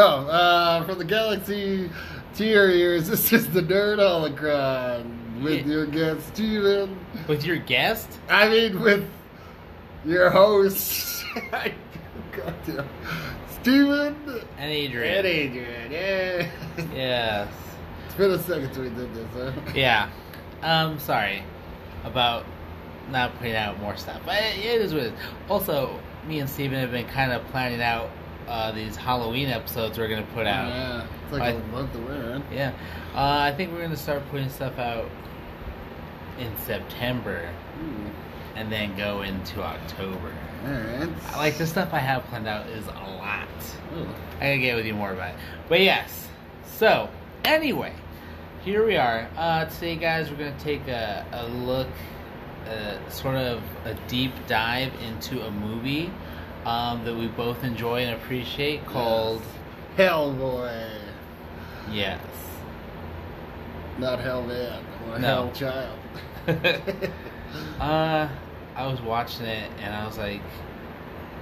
No, uh, from the Galaxy to your ears, this is the Nerd Holocron with Yeah. your guest, Steven. With your guest? I mean, with your host, Goddamn. Steven And Adrian. and Adrian. Yeah. Yes. It's been a second since we did this, huh? Yeah. Um, sorry about not putting out more stuff. But it it is what it is. Also, me and Steven have been kind of planning out uh, these Halloween episodes we're to put out. Yeah, it's like I- a month away, man. Yeah. Uh, I think we're to start putting stuff out in September Ooh. and then go into October. Alright. I Like, the stuff I have planned out is a lot. Ooh. I gotta get with you more about it. But yes. So, anyway, here we are. Uh, today, guys, we're gonna take a, a look, uh, sort of a deep dive into a movie um, that we both enjoy and appreciate called Hellboy. Yes. Not Hellman or No. Hell Child. uh, I was watching it and I was like,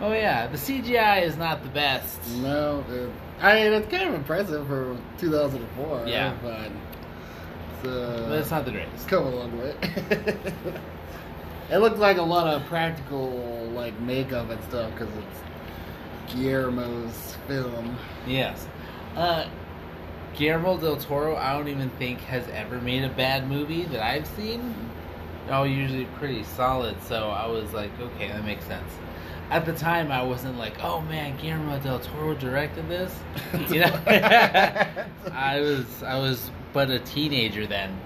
oh yeah, the CGI is not the best. no, it, I mean, it's kind of impressive for 2004. Yeah. But it's, uh, But it's not the it's greatest. come a long way. it looked like a lot of practical, like, makeup and stuff because it's Guillermo's film. Yes. Uh, Guillermo del Toro, I don't even think has ever made a bad movie that I've seen. They're all usually pretty solid, so I was like, okay, that makes sense. At the time, I wasn't like, oh man, Guillermo del Toro directed this. You know, I was I was but a teenager then.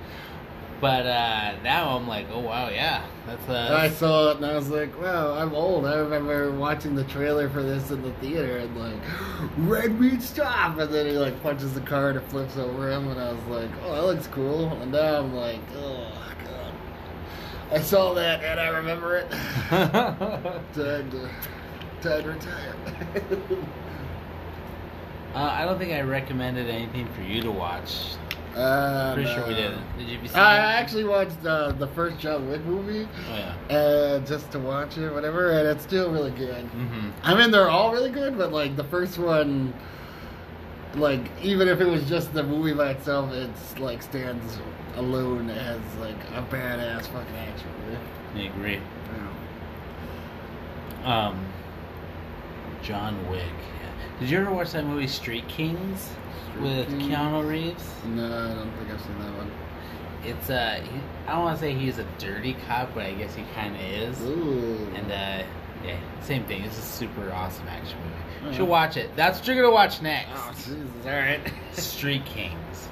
But uh, now I'm like, oh wow, yeah, that's And I uh, saw it and I was like, wow, I'm old. I remember watching the trailer for this in the theater and like, red meat stop! And then he like punches the car and it flips over him and I was like, oh, that looks cool. And now I'm like, oh, God. I saw that and I remember it. time to, time to retire. uh, I don't think I recommended anything for you to watch. Uh, Pretty sure we didn't. Did you? See I that? actually watched uh, the first John Wick movie Oh yeah. uh, just to watch it, whatever, and it's still really good. Mm-hmm. I mean, they're all really good, but like the first one, like even if it was just the movie by itself, it's like stands alone as like a badass fucking action movie. I agree. Yeah. Um, John Wick. Did you ever watch that movie Street Kings with Street Kings? Keanu Reeves? No, I don't think I've seen that one. It's uh, he, I don't want to say he's a dirty cop, but I guess he kind of is. Ooh. And uh, yeah, same thing. It's a super awesome action movie. You should watch it. That's what you're gonna watch next. oh Jesus! All right. Street Kings.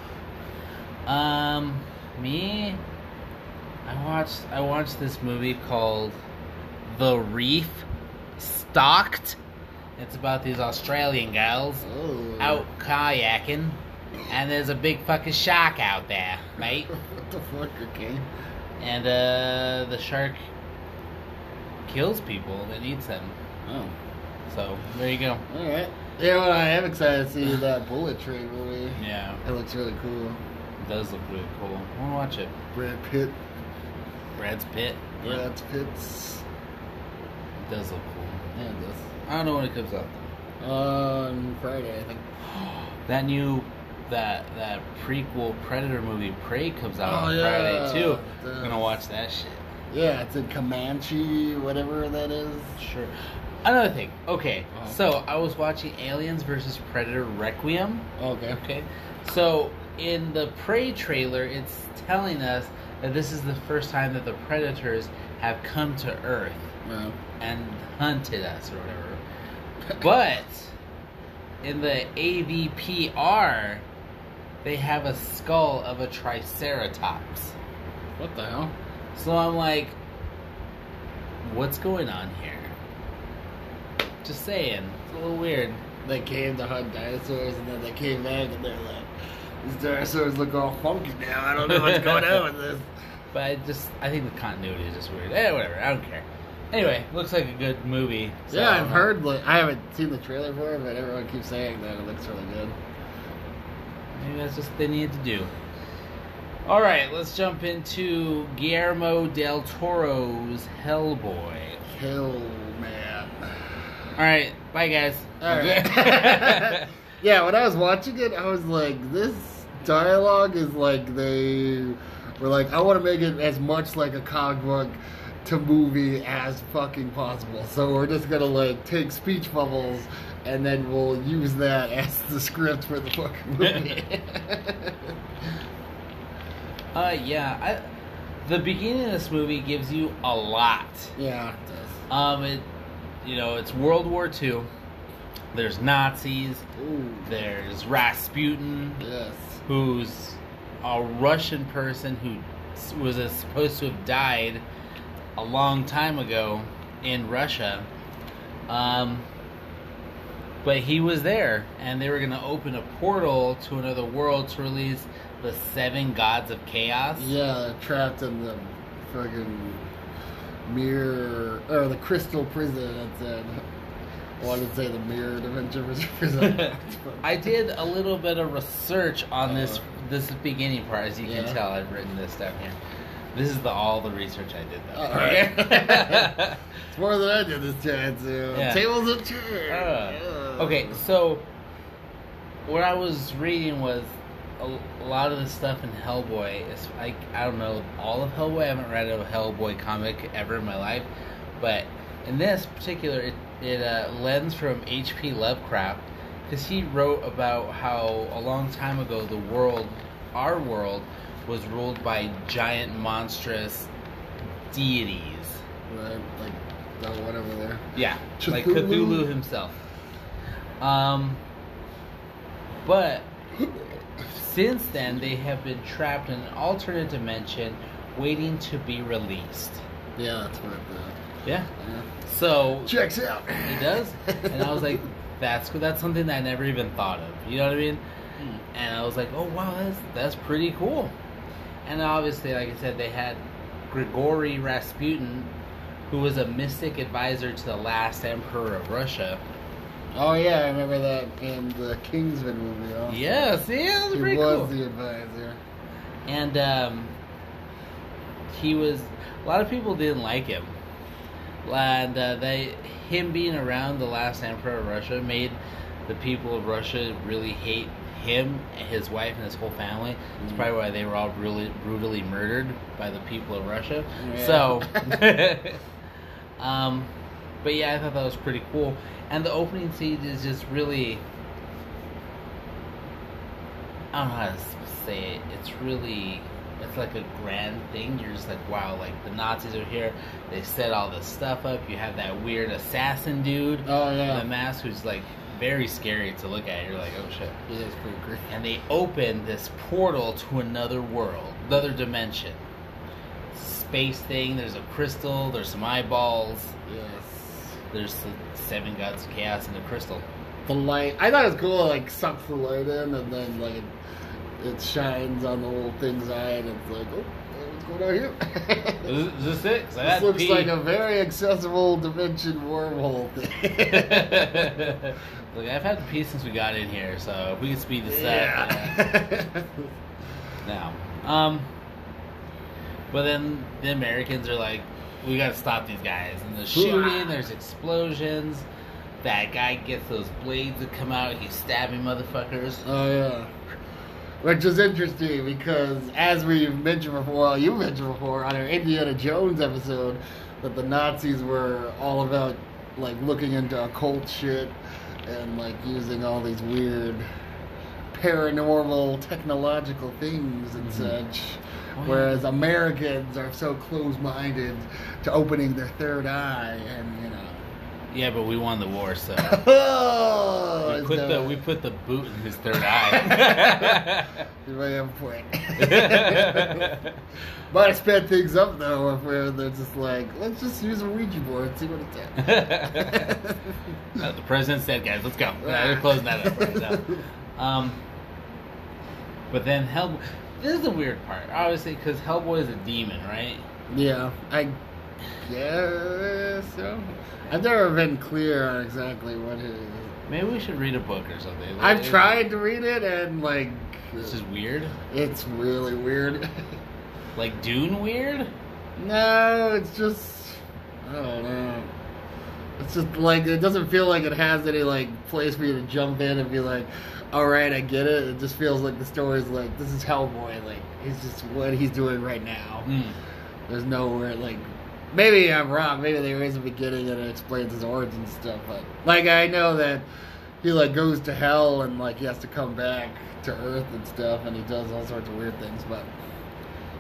Um, me, I watched I watched this movie called The Reef Stalked. It's about these Australian girls oh. out kayaking, and there's a big fucking shark out there, mate. what the fuck, okay? And uh, the shark kills people and eats them. Oh. So there you go. All right. Yeah, well, I am excited to see that Bullet Train movie. Yeah, It looks really cool. it does look really cool. I want to watch it. Brad Pitt. Brad's Pitt. Yeah, Brad Pitt's. it does look cool. Yeah, it does. I don't know when it comes out. On Friday, I think. That new that that prequel Predator movie Prey comes out Oh, on yeah, Friday too. it I'm gonna watch that shit. Yeah, it's a Comanche, whatever that is. Sure. Another thing. Okay, Oh. so I was watching Aliens versus Predator Requiem. Okay. Okay, so in the Prey trailer, it's telling us that this is the first time that the predators have come to Earth and hunted us or whatever. But in the AVPR, they have a skull of a Triceratops. what the hell? So I'm like, what's going on here? Just saying. It's a little weird. They came to hunt dinosaurs and then they came back and they're like, these dinosaurs look all funky now. I don't know what's going on with this. But I just, I think the continuity is just weird. Eh, whatever. I don't care. Anyway, looks like a good movie. so yeah, I've heard, like, I haven't seen the trailer for it, but everyone keeps saying that it looks really good. Maybe that's just what they need to do. All right, let's jump into Guillermo del Toro's Hellboy. Kill man. All right, bye guys. All right. Yeah, when I was watching it, I was like, this dialogue is like they were like, I want to make it as much like a comic book to movie as fucking possible. So we're just gonna like take speech bubbles and then we'll use that as the script for the fucking movie. Uh, yeah. I, the beginning of this movie gives you a lot. yeah, it does. Um, it, you know, it's World War II. There's Nazis. Ooh, There's Rasputin, yes. who's a Russian person who was supposed to have died a long time ago in Russia. Um, but he was there, and they were going to open a portal to another world to release the seven gods of chaos. Yeah, trapped in the fucking mirror or the crystal prison. That's it. I wanted to say the mirror dimension prison. I did a little bit of research on this Uh, this beginning part, as you can tell. I've written this down here. This is the all the research I did, though. All right. it's more than I did this time, too. Yeah. tables have turned. Uh, okay, so what I was reading was a, a lot of the stuff in Hellboy. Is I I don't know all of Hellboy. I haven't read a Hellboy comic ever in my life, but in this particular, it it uh, lends from H.P. Lovecraft because he wrote about how a long time ago the world, our world, was ruled by giant monstrous deities. Right, like that one over there. Yeah, like Cthulhu? Cthulhu himself. Um, but since then, they have been trapped in an alternate dimension, waiting to be released. Yeah, that's what. Yeah. yeah. So Checks out. it does, and I was like, "That's that's something that I never even thought of." You know what I mean? And I was like, "Oh wow, that's that's pretty cool." And obviously, like I said, they had Grigory Rasputin, who was a mystic advisor to the last emperor of Russia. Oh yeah, I remember that in the Kingsman movie. Also. Yeah, see, that was he pretty was cool. the advisor. And um, he was. A lot of people didn't like him, and uh, they him being around the last emperor of Russia made the people of Russia really hate him, his wife, and his whole family. That's Mm. probably why they were all really brutally murdered by the people of Russia. Yeah. So, um, but yeah, I thought that was pretty cool. And the opening scene is just really. I don't know how to say it. It's really, it's like a grand thing. You're just like, wow, like the Nazis are here. They set all this stuff up. You have that weird assassin dude Oh in yeah. the mask who's like very scary to look at. You're like, oh shit. He is pretty creepy. And they open this portal to another world, another dimension. Space thing. There's a crystal. There's some eyeballs. Yes. There's the seven gods of chaos in the crystal. The light. I thought it was cool. Like sucks the light in, and then like it, it shines on the little thing's eye, and it's like, oh, what's going on here? Is, is this it? This looks pee. like a very accessible dimension wormhole thing. Look, I've had to pee since we got in here, so if we can speed this up. yeah. Now, um, but then the Americans are like, we gotta stop these guys, and the shooting, there's explosions. That guy gets those blades that come out, he's stabbing motherfuckers. oh yeah. Which is interesting because, as we've mentioned before, well, you mentioned before on our Indiana Jones episode, that the Nazis were all about like looking into occult shit and like using all these weird paranormal technological things and Mhm. such. Whereas Americans are so close-minded to opening their third eye, and you know. Yeah, but we won the war, so Oh, we put the we put the boot in his third eye. You may have a point. Might have sped things up though if we're they're just like, let's just use a Ouija board and see what it does. Uh, the president said, "Guys, let's go." Uh, we're closing that up right now. Um, but then Hell, this is the weird part, obviously, because Hellboy is a demon, right? yeah, I guess so. I've never been clear on exactly what it is. Maybe we should read a book or something. Like, I've tried to read it and like, this is weird, it's really weird. like Dune weird. no, it's just I don't know. It's just like it doesn't feel like it has any like place for you to jump in and be like, all right, I get it. It just feels like the story's like this is Hellboy. Like it's just what he's doing right now. Mm. There's nowhere like maybe I'm wrong. Maybe there is a beginning and it explains his origin stuff. But like I know that he like goes to hell and like he has to come back to Earth and stuff, and he does all sorts of weird things. But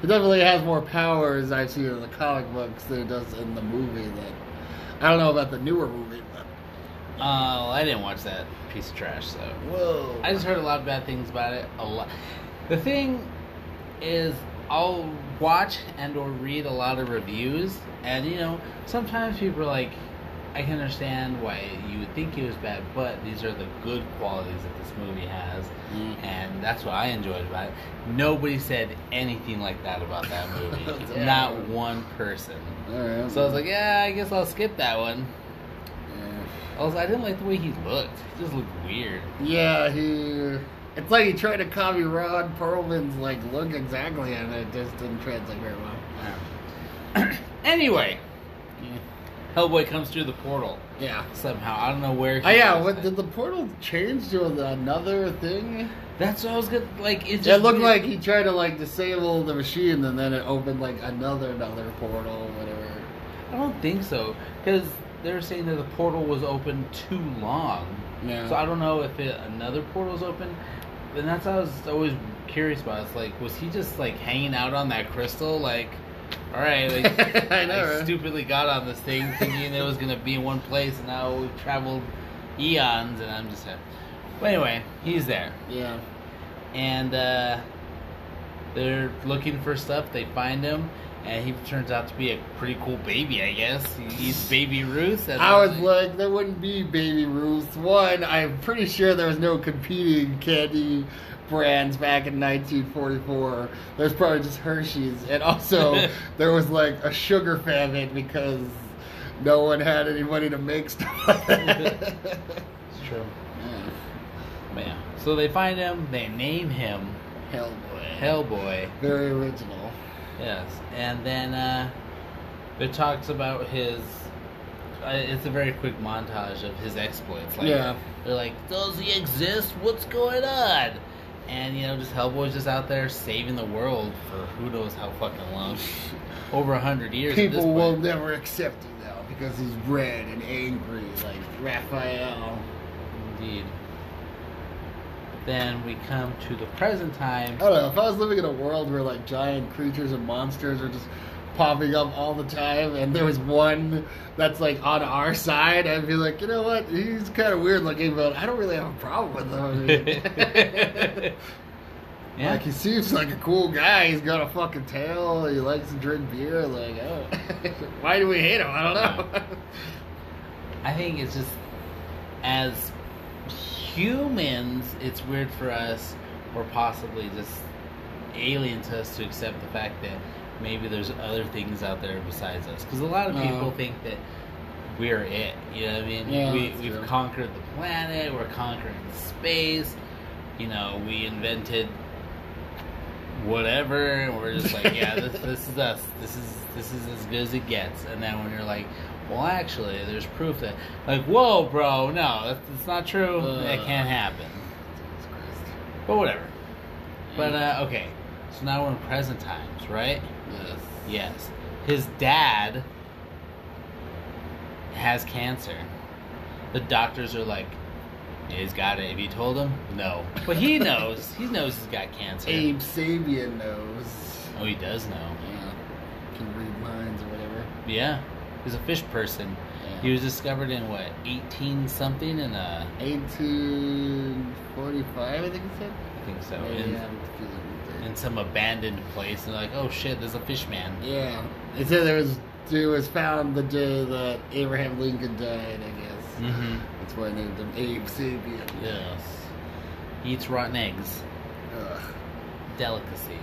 he definitely has more powers I've seen in the comic books than it does in the movie. That I don't know about the newer movie, but Oh, I didn't watch that piece of trash. So whoa. I just heard a lot of bad things about it. A lot. The thing is, I'll watch and or read a lot of reviews, and you know, sometimes people are like, I can understand why you would think it was bad, but these are the good qualities that this movie has, Mm. and that's what I enjoyed about it. Nobody said anything like that about that movie. Not one person. Right. So I was like, yeah, I guess I'll skip that one. Yeah. Also, I didn't like the way he looked. He just looked weird. Yeah, he. It's like he tried to copy Ron Perlman's like look exactly, and it just didn't translate very well. anyway, Hellboy comes through the portal Yeah. somehow. I don't know where. He Oh yeah, what did the portal change to another thing? That's what I was gonna like. It, just It looked weird. like he tried to like disable the machine, and then it opened like another another portal, whatever. I don't think so because they were saying that the portal was open too long. Yeah. So I don't know if it, another portal was open. And that's what I was always curious about. It's like, was he just like hanging out on that crystal? Like, all right, like, I know, I right? stupidly got on this thing thinking it was gonna be in one place, and now we've traveled eons, and I'm just. But anyway, he's there, Yeah. and uh, they're looking for stuff. They find him, and he turns out to be a pretty cool baby, I guess. He's baby Ruth. I was like, there wouldn't be Baby Ruth. One, I'm pretty sure there was no competing candy brands back in 1944. There's probably just Hershey's, and also there was like a sugar famine because no one had any money to make stuff. It's true. Yeah. So they find him, they name him Hellboy. Hellboy. Very original. Yes. And then uh it talks about his uh, it's a very quick montage of his exploits. Like Yeah. they're like, Does he exist? What's going on? And you know, just Hellboy's just out there saving the world for who knows how fucking long. Over a hundred years. at this People will never accept him though because he's red and angry like Raphael. Indeed. Then we come to the present time. I don't know. If I was living in a world where like giant creatures and monsters are just popping up all the time, and there was one that's like on our side, I'd be like, you know what? He's kind of weird looking, but I don't really have a problem with him. Yeah. Like he seems like a cool guy. He's got a fucking tail. He likes to drink beer. Like, oh, why do we hate him? I don't know. I think it's just as humans, it's weird for us, or possibly just alien to us to accept the fact that maybe there's other things out there besides us. Because a lot of people uh-huh. think that we're it. You know what I mean? Yeah, we, we've true. conquered the planet. We're conquering space. You know, we invented whatever, and we're just like, yeah, this, this is us. This is this is as good as it gets. And then when you're like, well, actually, there's proof that, like, whoa, bro, no, that's, that's not true. that Uh. can't happen. But whatever. But uh, okay, so now we're in present times, right? yes. Yes. His dad has cancer. The doctors are like, he's got it. Have you told him? No. But he knows. he knows he's got cancer. Abe Sapien knows. Oh, he does know. Yeah. Can read minds or whatever. Yeah. He's a fish person. Yeah. He was discovered in what, 18 something in a. 1845, I think it said. I think so. Maybe in, with in some abandoned place. And they're like, oh shit, there's a fish man. Yeah. It said there was, it was found the day that Abraham Lincoln died, I guess. Mm-hmm. That's why I named him Abe Sapien. Yes. He eats rotten eggs. Ugh. Delicacy.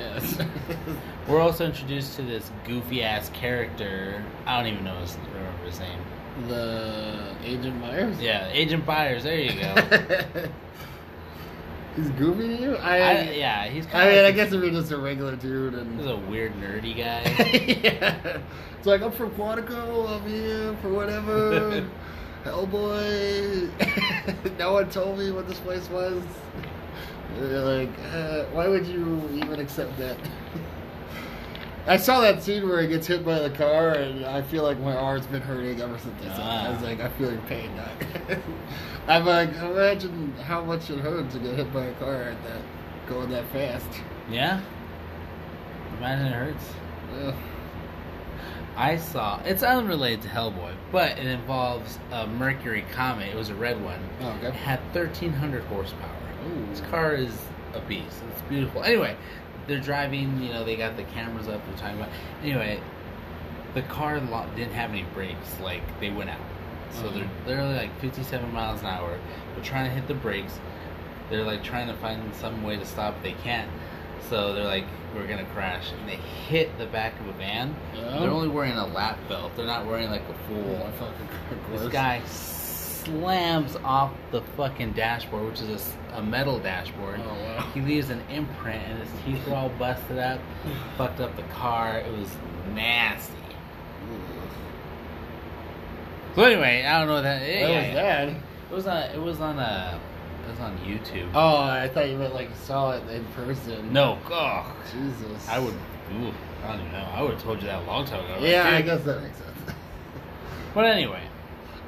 Yes. We're also introduced to this goofy ass character. I don't even know his, remember his name. the Agent Myers? Yeah, Agent Byers. There you go. He's goofy to you? I, I, yeah, he's. I mean, I guess if you're just a regular dude and He's a weird nerdy guy. yeah. It's like I'm from Quantico, I'm here for whatever. Hellboy. no one told me what this place was. They're like, uh, why would you even accept that? I saw that scene where he gets hit by the car, and I feel like my arm's been hurting ever since I saw it. I was Ah. like, I feel your pain. I'm like, imagine how much it hurts to get hit by a car at that, going that fast. yeah. Imagine it hurts. I saw. It's unrelated to Hellboy, but it involves a Mercury Comet. It was a red one. Oh, It had 1,300 horsepower. Ooh. This car is a beast. It's beautiful. Anyway, they're driving. You know, they got the cameras up. They're talking about. Anyway, the car lo- didn't have any brakes. Like they went out. So Mhm. they're literally like 57 miles an hour. They're trying to hit the brakes. They're like trying to find some way to stop. They can't. So they're like, we're gonna crash, and they hit the back of a van. Yeah. They're only wearing a lap belt. They're not wearing like a Oh, full. I fucking This gross. guy slams off the fucking dashboard, which is a metal dashboard. Oh, wow. He leaves an imprint, and his teeth were all busted up. fucked up the car. It was nasty. So anyway, I don't know what that. That yeah, was bad. It was on. It was on a. It was on YouTube. Oh, I thought you meant like saw it in person. No, oh, Jesus. I would. Ooh, I don't even know. I would have told you that a long time ago. right Yeah, I guess that makes sense. But anyway.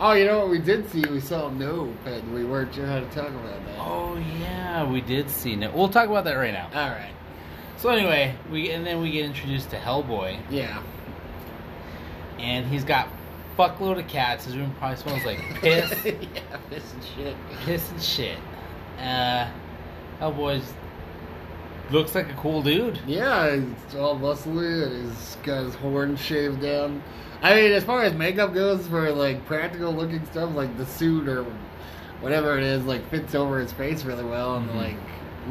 Oh, you know what we did see? We saw Nope, and we weren't sure how to talk about that. Oh yeah, we did see. Nope. we'll talk about that right now. All right. So anyway, we and then we get introduced to Hellboy, Yeah. and he's got fuckload of cats. His room probably smells like piss, yeah, piss and shit. piss and shit. Uh, Hellboy's looks like a cool dude. Yeah, he's all muscly and he's got his horn shaved down. I mean, as far as makeup goes, for like practical looking stuff, like the suit or whatever it is, like fits over his face really well, and Mhm. like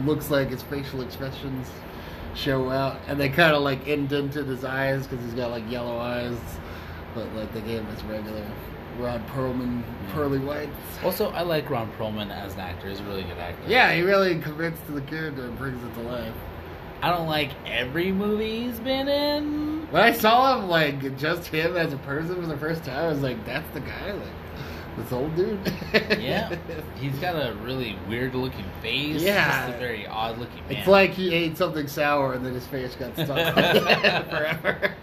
looks like his facial expressions show out, and they kind of like indented his eyes because he's got like yellow eyes, but like they gave him his regular Ron Perlman pearly whites. Also, I like Ron Perlman as an actor. He's a really good actor. Yeah, he really commits to the character and brings it to life. I don't like every movie he's been in. When I saw him, like just him as a person for the first time, I was like, "That's the guy." Like this old dude. Yeah, he's got a really weird looking face. Yeah. just a very odd looking man. It's like he ate something sour and then his face got stuck forever.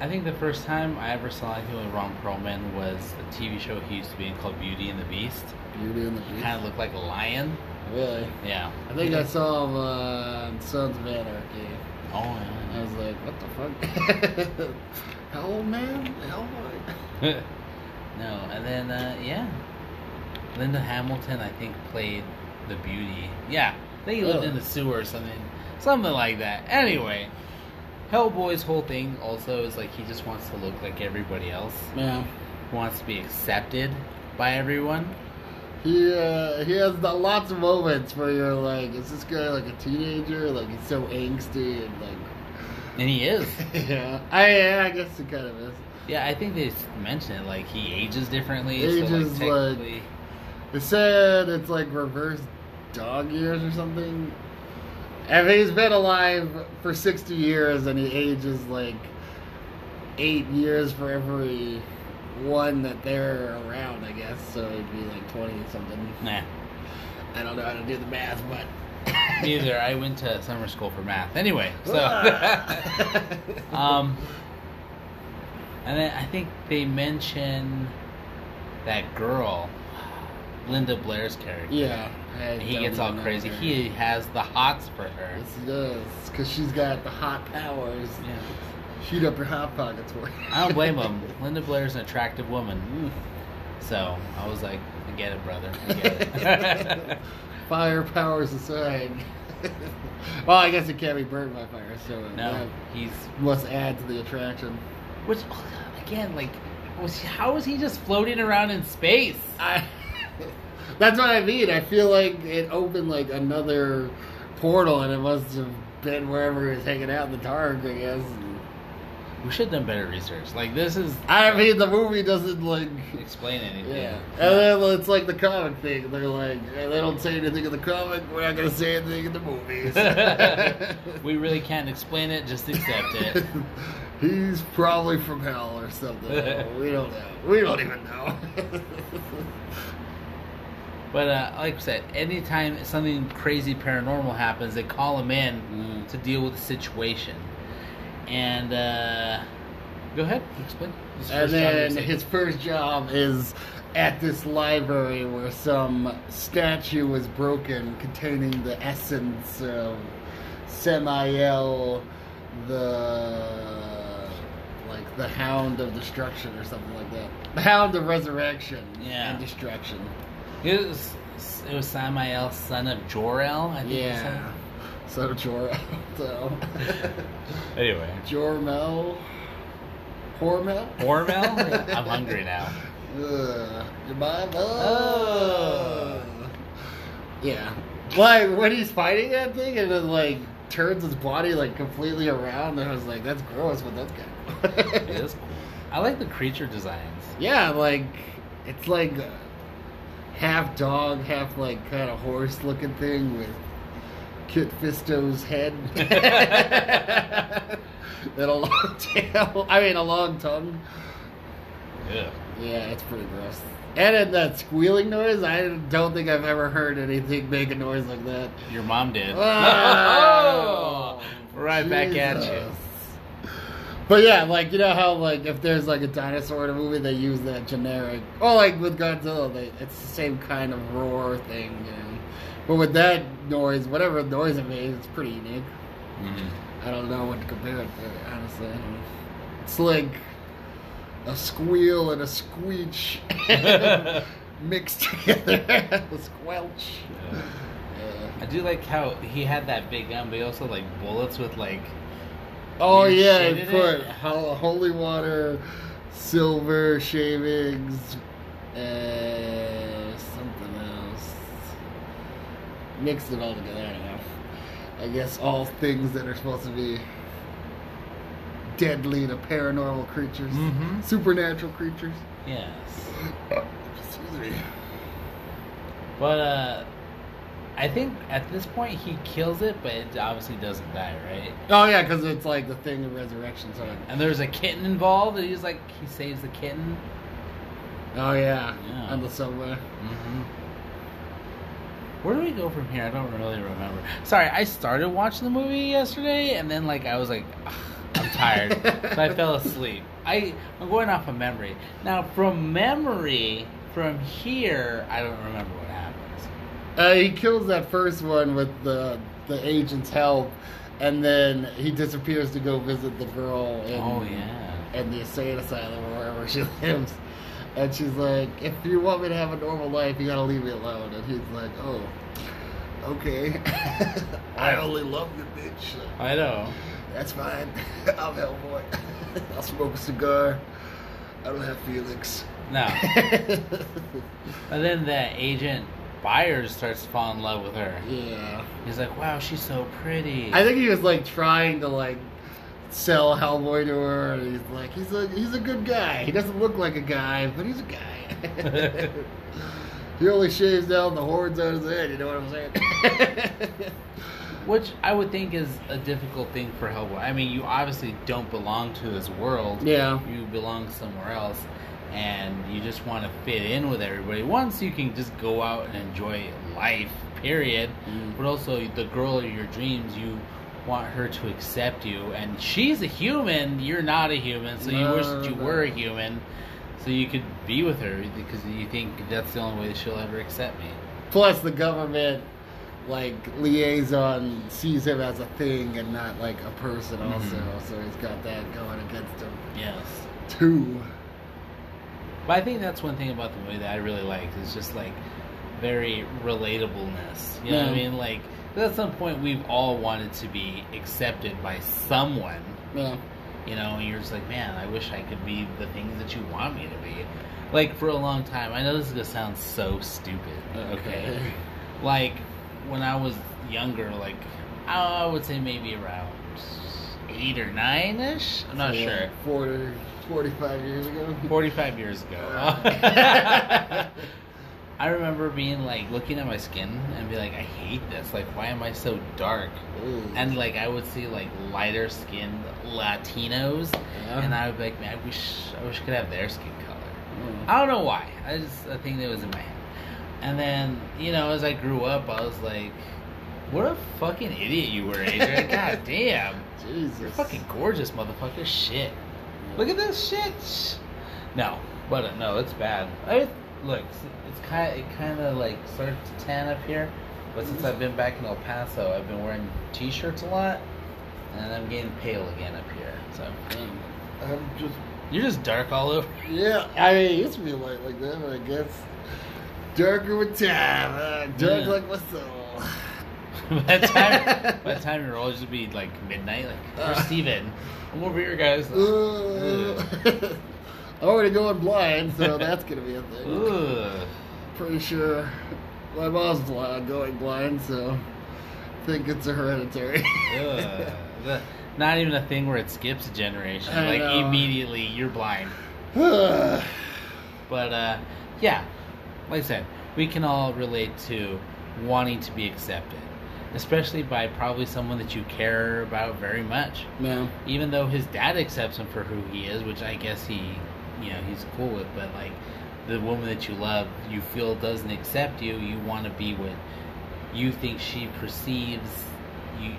I think the first time I ever saw anything with Ron Perlman was a TV show he used to be in called Beauty and the Beast. Beauty and the He Beast. kind of looked like a lion. Really? Yeah. I think I saw him uh, on Sons of Anarchy. Oh, I was like, "What the fuck? How old man? Hellboy?" no, and then, uh, yeah. Linda Hamilton, I think, played the beauty. Yeah. I think he lived Oh. in the sewer or something. Something like that. Anyway, Hellboy's whole thing also is like he just wants to look like everybody else. Yeah. He wants to be accepted by everyone. He uh, he has the, lots of moments where you're like, "Is this guy like a teenager? Like he's so angsty and like." And he is. yeah, I I guess it kind of is. Yeah, I think they mentioned it. Like he ages differently. Ages, so like- like They said it's like reverse dog years or something. And he's been alive for sixty years, and he ages like eight years for every one that they're around. I guess so. It'd be like twenty something. nah. I don't know how to do the math, but Neither. I went to summer school for math. Anyway, so um, and then I think they mention that girl, Linda Blair's character. yeah, And he gets all crazy. her. He has the hots for her. Yes, he does, because she's got the hot powers. Yeah. Shoot up your hot pockets for you. I don't blame him. Linda Blair's an attractive woman. So I was like, I get it, brother. I get it. fire powers aside. well, I guess it can't be burned by fire, so uh, no, he's must add to the attraction. which oh, again, like, was how was he just floating around in space? I, that's what I mean. I feel like it opened like another portal, and it must have been wherever he was hanging out in the dark, I guess. We should have done better research. Like this is I mean, the movie doesn't like. explain anything. Yeah, and then it's like the comic thing. They're like, "Eh, they don't say anything in the comic. We're not gonna say anything in the movies. we really can't explain it. Just accept it. He's probably from hell or something. we don't know. We don't even know. But uh, like I said, anytime something crazy paranormal happens, they call him in Mm. to deal with the situation. And uh, go ahead, explain. His and then his first job is at this library where some statue was broken containing the essence of Samael, the like the Hound of Destruction or something like that. The Hound of Resurrection Yeah. and Destruction. it was it was Samael, son of Jor-El. I think. it said. Yeah. So Jor so Anyway, Jormel Hormel? Hormel. I'm hungry now. Ugh. Your mom? Oh. Yeah. Like when he's fighting that thing and then like turns his body like completely around and I was like, that's gross, but that's good. It is cool. I like the creature designs. Yeah, like it's like half dog, half like kind of horse looking thing with Kit Fisto's head. and a long tail. I mean a long tongue. Yeah. Yeah, it's pretty gross. And in that squealing noise, I don't think I've ever heard anything make a noise like that. Your mom did. Oh, right back at you. But yeah, like you know how like if there's like a dinosaur in a movie, they use that generic. Oh, like with Godzilla, they, it's the same kind of roar thing. You know? But with that noise, whatever noise it made, it's pretty unique. Mhm. I don't know what to compare it to, honestly. I don't know. It's like a squeal and a squeech mixed together. a squelch. Yeah. Yeah. I do like how he had that big gun, but he also like bullets with like. Oh yeah, shit and put holy water, silver shavings, and something else. Mixed it all together. I don't know. I guess all things that are supposed to be deadly to paranormal creatures, Mhm. supernatural creatures. Yes. Excuse me. But uh, I think at this point he kills it, but it obviously doesn't die, right? Oh yeah, because it's like the thing of resurrection. So. And there's a kitten involved, and he's like he saves the kitten. Oh yeah, Yeah. on the subway. Mm-hmm. Where do we go from here? I don't really remember. Sorry, I started watching the movie yesterday, and then like I was like, I'm tired, so I fell asleep. I I'm going off of memory now. From memory, from here, I don't remember what happens. Uh, he kills that first one with the the agent's help, and then he disappears to go visit the girl in, oh yeah. in the insane asylum or wherever she lives. And she's like, "If you want me to have a normal life, you gotta leave me alone." And he's like, "Oh, okay. I only love you, bitch. I know. That's fine. I'm Hellboy. I'll smoke a cigar. I don't have feelings." No. And then the agent Byers starts to fall in love with her. yeah. He's like, "Wow, she's so pretty." I think he was like trying to like sell Hellboy to her. And he's like, he's a he's a good guy. He doesn't look like a guy, but he's a guy. he only shaves down the horns on his head. You know what I'm saying? Which I would think is a difficult thing for Hellboy. I mean, you obviously don't belong to his world. yeah. You belong somewhere else, and you just want to fit in with everybody. Once you can just go out and enjoy life, period. Mm. But also, the girl of your dreams, you want her to accept you, and she's a human. You're not a human, so you wish that you no. were a human, so you could be with her because you think that's the only way that she'll ever accept me. Plus, the government like liaison sees him as a thing and not like a person. Also, Mhm. so he's got that going against him Yes. too. But I think that's one thing about the movie that I really liked is just like very relatableness. You know what I mean? Like at some point we've all wanted to be accepted by someone. Yeah. You know, and you're just like, man, I wish I could be the things that you want me to be. Like for a long time, I know this is gonna sound so stupid. Okay. Like when I was younger, like I would say maybe around eight or nine ish. I'm not Yeah, sure. 40, 45 years ago. 45 years ago. I remember being like looking at my skin and be like, I hate this. Like, why am I so dark? Ooh. And like, I would see like lighter skinned Latinos, Yeah. and I would be like, man, I wish I wish I could have their skin color. Mm. I don't know why. I just a thing that was in my head. And then you know, as I grew up, I was like, what a fucking idiot you were, Adrian. God damn. Jesus. You're fucking gorgeous, motherfucker. Shit. Look at this shit. No, but uh, no, it's bad. I look. It's, kind. It kind of like started to tan up here, but since I've been back in El Paso, I've been wearing t-shirts a lot, and I'm getting pale again up here. So I'm just. you're just dark all over. Yeah, I mean, it used to be light like that, but I guess darker with time. Uh, dark Yeah. like my soul. by the time, by the time you're old, it'll be like midnight. Like, Uh. Steven? I'm over here, guys. Uh, I'm already going blind, so that's gonna be a thing. Ugh. Pretty sure my mom's blind, going blind, so I think it's a hereditary. Not even a thing where it skips a generation. I like know. immediately you're blind. But uh, yeah, like I said, we can all relate to wanting to be accepted, especially by probably someone that you care about very much. no. Even though his dad accepts him for who he is, which I guess he, you know, he's cool with. But like the woman that you love, you feel doesn't accept you. You want to be what you think she perceives you.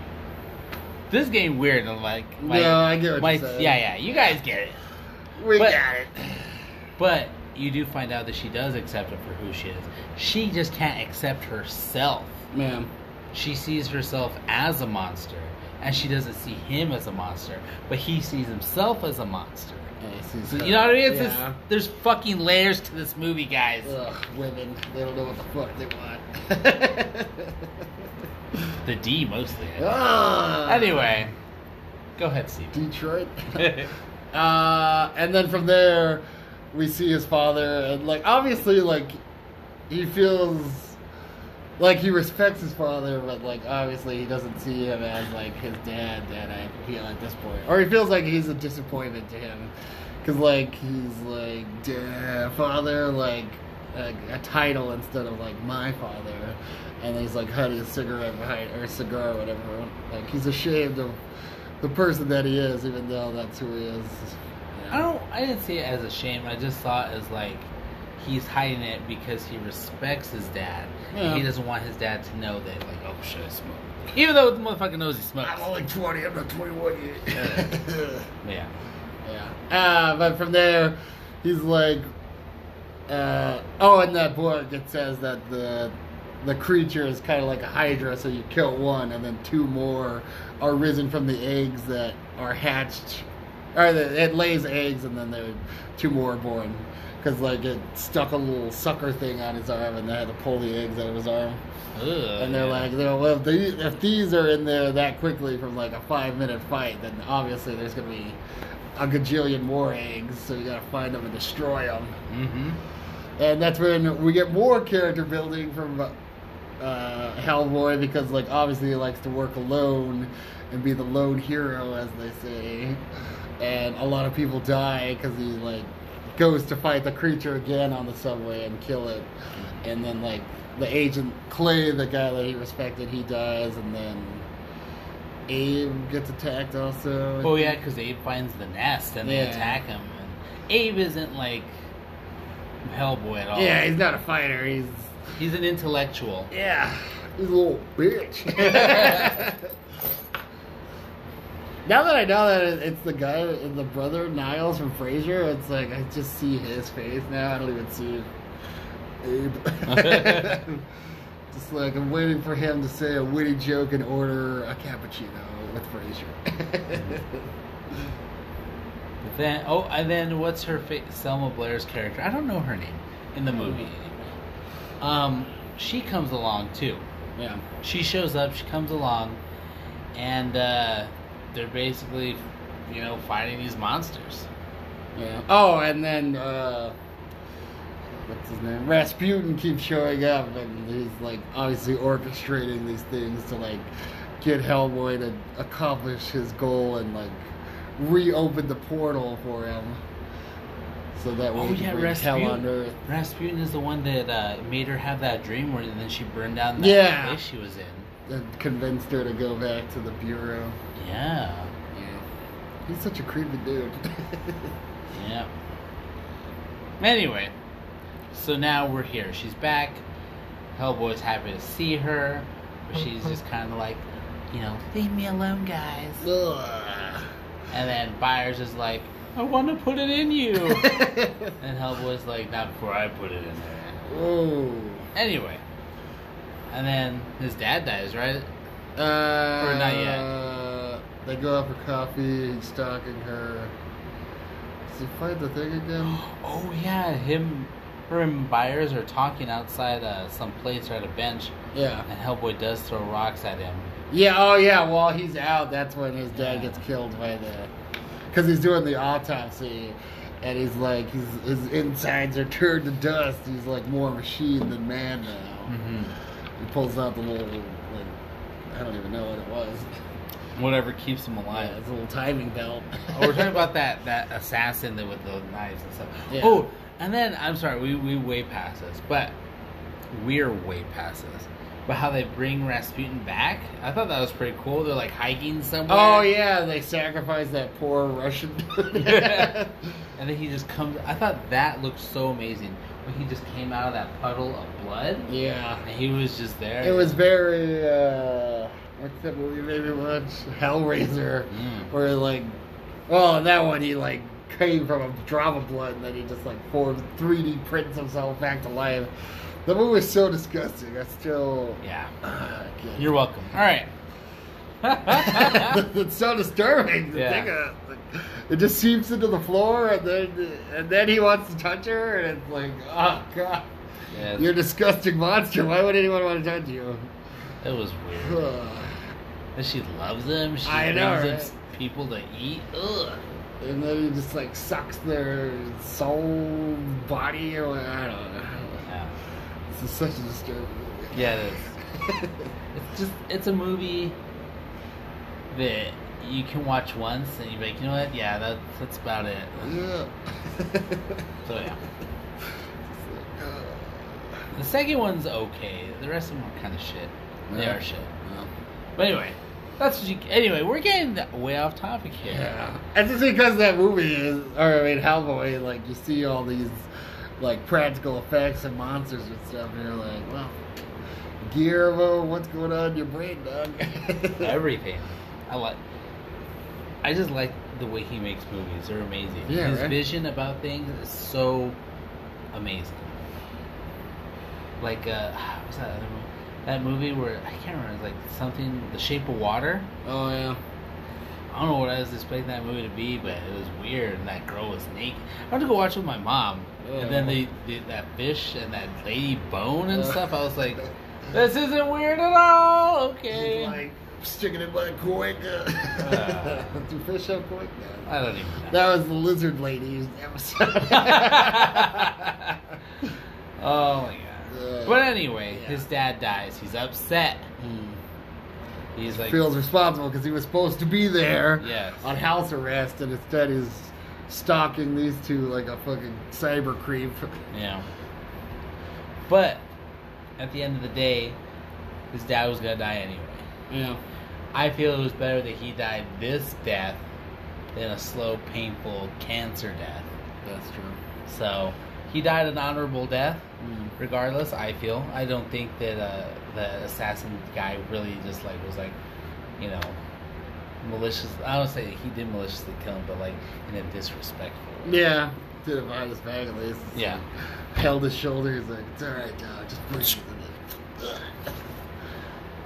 This game weird. And like, no, I get what my, you're saying. yeah, yeah, you guys get it. We But- got it. But you do find out that she does accept him for who she is. She just can't accept herself. Man. She sees herself as a monster, and she doesn't see him as a monster, but he sees himself as a monster. So, you know what I mean? Yeah. there's fucking layers to this movie, guys. Ugh, women. They don't know what the fuck they want. The D mostly. Ah. Anyway, go ahead, Steve. Detroit. uh, and then from there, we see his father, and like obviously, like he feels like he respects his father, but like obviously he doesn't see him as like his dad. That I feel at this point, or he feels like he's a disappointment to him, because like he's like dad, father, like. Like a title instead of like my father, and he's like hiding a cigarette behind or a cigar or whatever. Like he's ashamed of the person that he is, even though that's who he is. I don't. I didn't see it as a shame. I just saw it as like he's hiding it because he respects his dad. Yeah. He doesn't want his dad to know that, like, oh shit, I smoke. Even though the motherfucker knows he smokes. I'm only 20, I'm not 21 yet. Yeah. yeah. Uh, but from there, he's like, uh, oh, in that book it says that the the creature is kind of like a hydra, so you kill one, and then two more are risen from the eggs that are hatched, or that it lays eggs, and then there two more are born. Because like it stuck a little sucker thing on his arm, and they had to pull the eggs out of his arm. Ugh, And they're yeah. like, they're, well, if these, if these are in there that quickly from like a five minute fight, then obviously there's gonna be a gajillion more eggs, so you gotta find them and destroy them. Mm-hmm. And that's when we get more character building from uh, Hellboy because, like, obviously he likes to work alone and be the lone hero, as they say. And a lot of people die because he like goes to fight the creature again on the subway and kill it. And then like the agent Clay, the guy that he respected, he dies, and then Abe gets attacked also. Oh yeah, because Abe finds the nest and they attack him. And Abe isn't like Hellboy at all. Yeah, he's not a fighter. He's he's an intellectual. Yeah, he's a little bitch. now that I know that it's the guy, the brother Niles from Frasier, it's like I just see his face now. I don't even see Abe. just like I'm waiting for him to say a witty joke and order a cappuccino with Frasier. Then, oh, and then what's her face? Selma Blair's character? I don't know her name in the movie. Um, she comes along too. yeah. She shows up. She comes along, and uh, they're basically, you know, fighting these monsters. Yeah. Oh, and then uh, what's his name? Rasputin keeps showing up, and he's like obviously orchestrating these things to like get Hellboy to accomplish his goal and like reopen the portal for him, so that way Oh, can yeah, bring hell Rasputin. on Earth. Rasputin is the one that uh, made her have that dream where then she burned down that Yeah. place she was in. And convinced her to go back to the bureau. Yeah. Yeah, he's such a creepy dude. Yeah. Anyway, so now we're here. She's back. Hellboy's happy to see her, but she's mm-hmm. just kind of like, you know, leave me alone, guys. Ugh. And then Myers is like, I want to put it in you. and Hellboy's like, not before I put it in there. oh. Anyway, and then his dad dies, right? Uh, Or not yet. They go out for coffee. He's stalking her. Does he fight the thing again? Oh yeah, him, her and Myers are talking outside uh, some place or at a bench, Yeah. and Hellboy does throw rocks at him. Yeah. Oh, yeah. While he's out, that's when his dad Yeah. gets killed by the. Because he's doing the autopsy, and he's like, his his insides are turned to dust. He's like more machine than man now. Mm-hmm. He pulls out the little, like, I don't even know what it was. Whatever keeps him Yeah, alive. it's a little timing belt. oh, we're talking about that that assassin that with the knives and stuff. Yeah. Oh, and then I'm sorry, we we way past this, but we're way past this. But how they bring Rasputin back, I thought that was pretty cool. They're like hiking somewhere. Oh yeah, they sacrificed that poor Russian dude. and then he just comes. I thought that looked so amazing when he just came out of that puddle of blood, yeah. and he was just there. It was very uh what's that movie maybe much? Hellraiser. Mm. Where like well in that one he like came from a drop of blood and then he just like formed three D prints himself back to life. The movie was so disgusting. I still Yeah. uh, You're welcome. All right. it's so disturbing to Yeah. think of. It just seeps into the floor, and then and then he wants to touch her, and it's like, oh god, Yeah, you're a disgusting monster. Why would anyone want to touch you? it was weird. And she loves them. She I know, right? people to eat. Ugh. and then he just like sucks their soul, body, or I don't know. Yeah. This is such a disturbing movie. Yeah, it is. It's just it's a movie that you can watch once and you're like, you know what? Yeah, that, that's about it. yeah. So yeah, uh, the second one's okay. The rest of them are kind of shit. They are shit. yeah. But anyway, that's what you. Anyway, we're getting way off topic here. Yeah, and just because that movie is, or I mean, Hellboy, like you see all these like practical effects and monsters and stuff, and you're like, well, Guillermo, what's going on in your brain, dog? Everything. I like. I just like the way he makes movies. They're amazing. Yeah, His right? vision about things is so amazing. Like, uh, what's that other movie? That movie where I can't remember. It's like something, The Shape of Water. oh yeah, I don't know what I was expecting that movie to be, but it was weird. And that girl was naked. I went to go watch it with my mom, and then Oh. they did that fish and that lady bone and Uh. stuff. I was like, this isn't weird at all. Okay. Like sticking it by cueca. Uh. Do fish have cueca? I don't even know. That was the lizard lady's episode. oh my god. Uh, But anyway, yeah. his dad dies. He's upset. Hmm. He's like, feels responsible because he was supposed to be there Yes. on house arrest, and instead he's stalking these two like a fucking cyber creep. yeah. But at the end of the day, his dad was gonna die anyway. Yeah. I feel it was better that he died this death than a slow, painful cancer death. That's true. So he died an honorable death. Mm. regardless i feel i don't think that uh, the assassin guy really just like was like you know malicious i don't say he did maliciously kill him but like in a disrespectful way. Yeah. Did it behind his back at least. yeah Held his shoulder. He's like, it's alright, dog. Just push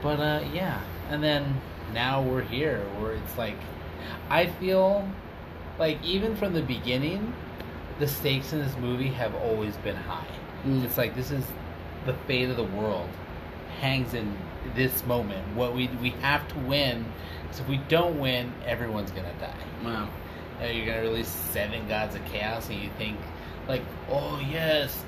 but uh yeah and then now we're here where it's like i feel like even from the beginning the stakes in this movie have always been high. Mm. it's like this is the fate of the world hangs in this moment. What we we have to win because if we don't win everyone's gonna die. Wow. You're gonna release seven gods of chaos and you think like oh yes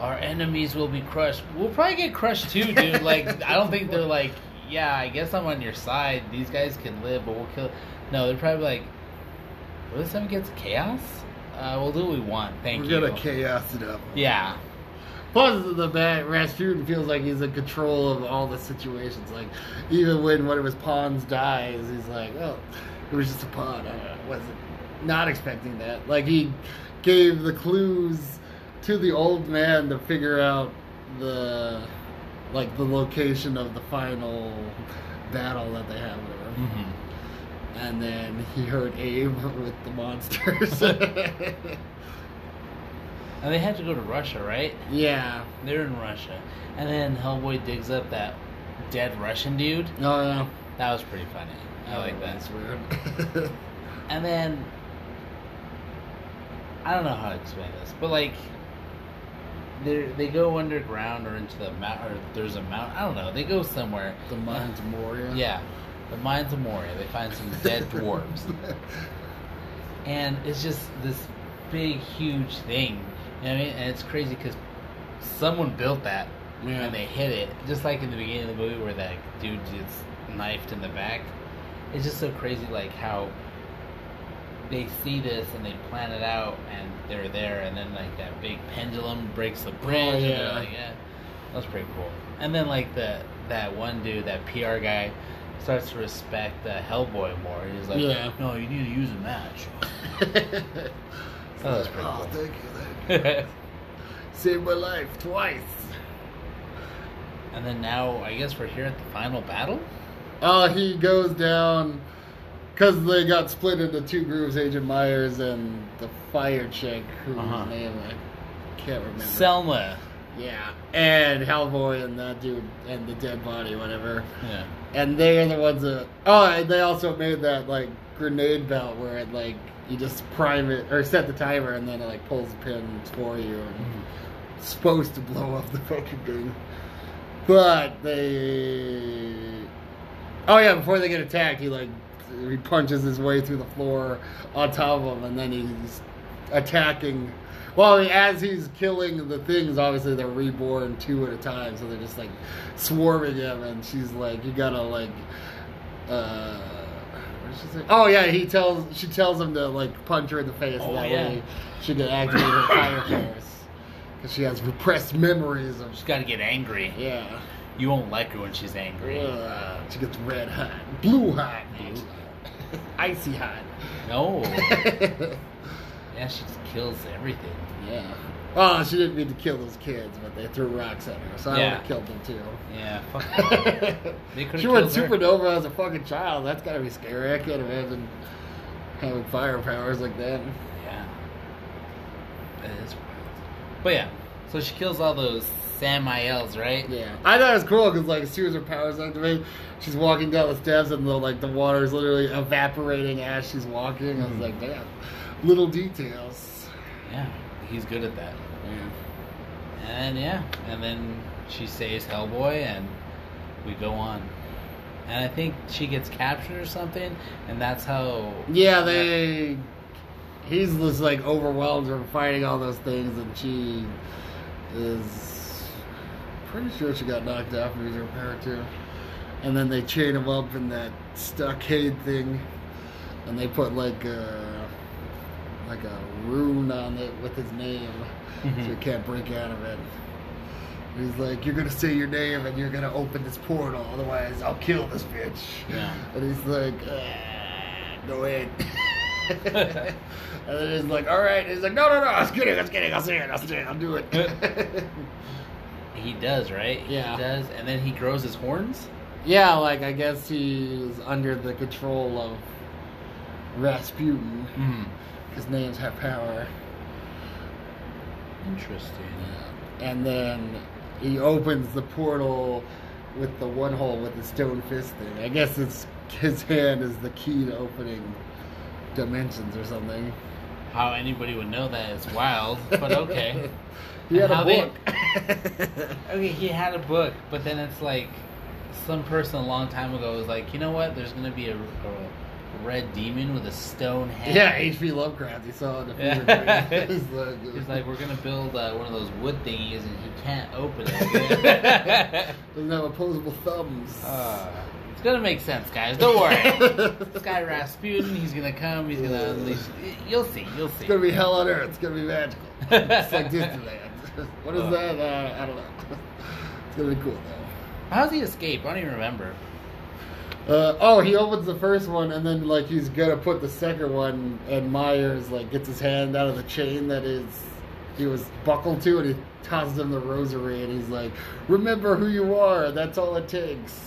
our enemies will be crushed. We'll probably get crushed too dude. Like i don't think they're like yeah, I guess I'm on your side. These guys can live, but we'll kill. No, they're probably like, what if someone gets chaos? Uh, we'll do what we want. Thank you. We're gonna chaos it up. yeah. Plus, the bad Rasputin feels like he's in control of all the situations. Like, even when one of his pawns dies, he's like, "Oh, it was just a pawn. I wasn't not expecting that." Like, he gave the clues to the old man to figure out the like the location of the final battle that they have, whatever. hmm And then he heard Abe with the monsters. And they had to go to Russia, right? yeah. They're in Russia, and then Hellboy digs up that dead Russian dude. Oh yeah. That was pretty funny. I like that. That's weird. And then I don't know how to explain this, but like they they go underground or into the mount or there's a mount. I don't know. They go somewhere. the Mines of Moria. Yeah, the mines of Moria. They find some dead dwarves, and it's just this big, huge thing. You know what I mean? And it's crazy because someone built that Yeah. and they hit it, just like in the beginning of the movie where that dude gets knifed in the back. It's just so crazy, like how they see this and they plan it out and they're there, and then like that big pendulum breaks the bridge. they're yeah. like, yeah, that's pretty cool. And then like the that one dude, that PR guy, starts to respect uh, Hellboy more. He's like, Yeah. no, you need to use a match. Oh, that's pretty oh, cool. thank you, thank you. Saved my life twice. And then now, I guess we're here at the final battle. Oh, he goes down because they got split into two groups: Agent Myers and the fire chick, whose Uh-huh. name I can't remember. Selma. yeah, and Hellboy and that dude and the dead body, whatever. Yeah. And they are the ones that. Oh, and they also made that like grenade belt where it like you just prime it or set the timer and then it like pulls the pins for you and it's supposed to blow up the fucking thing. But they. Oh yeah, before they get attacked, he like he punches his way through the floor on top of him, and then he's attacking. Well, as he's killing the things, obviously they're reborn two at a time, so they're just like swarming him, and she's like, "You gotta like." Uh, she say? Oh yeah, he tells she tells him to like punch her in the face, Oh, and that yeah. way she can activate her fire powers because she has repressed memories of. She's got to get angry. Yeah. You won't like her when she's angry. Ugh, she gets red hot, blue hot, icy hot. No. yeah, she just kills everything. yeah. Oh, she didn't mean to kill those kids, but they threw rocks at her, so I Yeah. would have killed them too. Yeah, fuck. They she went her. supernova as a fucking child. That's gotta be scary. I can't imagine having fire powers like that. yeah. That is wild. But yeah, so she kills all those Samaels, right? Yeah, I thought it was cool because like as soon as her powers activate, she's walking down the steps and the like the water is literally evaporating as she's walking. I was Mhm. like, damn, little details. Yeah, he's good at that. Yeah. And yeah, and then she saves Hellboy, and we go on. And I think she gets captured or something, and that's how. Yeah, they. He's just like overwhelmed from fighting all those things, and she is pretty sure she got knocked off and using her power too. And then they chain him up in that stockade thing, and they put like a like a rune on it with his name, so he can't break out of it. He's like, "You're gonna say your name, and you're gonna open this portal. Otherwise, I'll kill this bitch." Yeah. And he's like, ah, "Go ahead." and then he's like, "All right." He's like, "No, no, no. I was kidding. I was kidding. I'll say it. I'll say it. I'll do it." He does, right? Yeah. He does, and then he grows his horns. yeah, like I guess he's under the control of Rasputin. Mm. His names have power. Interesting. And then he opens the portal with the one hole with the stone fist thing. I guess it's his hand is the key to opening dimensions or something. How anybody would know that is wild, but okay. he had a how they- book. Okay, he had a book, but then it's like some person a long time ago was like, you know what? There's gonna be a, a, red demon with a stone head. Yeah, H.P. Lovecraft. He saw it in the Yeah. He's like, He's like, we're gonna build uh, one of those wood thingies, and he can't open it. doesn't have opposable thumbs. uh, it's gonna make sense, guys. Don't worry. this guy Rasputin, he's gonna come. He's gonna unleash. You'll see. You'll see. It's gonna be hell on earth. It's gonna be magical. it's like Disneyland. What is that? Uh, I don't know. It's gonna be cool though. How's he escape? I don't even remember. Uh, oh, he opens the first one, and then like he's gonna put the second one, and Myers like gets his hand out of the chain that is he was buckled to, and he tosses him the rosary, and he's like, "Remember who you are. That's all it takes."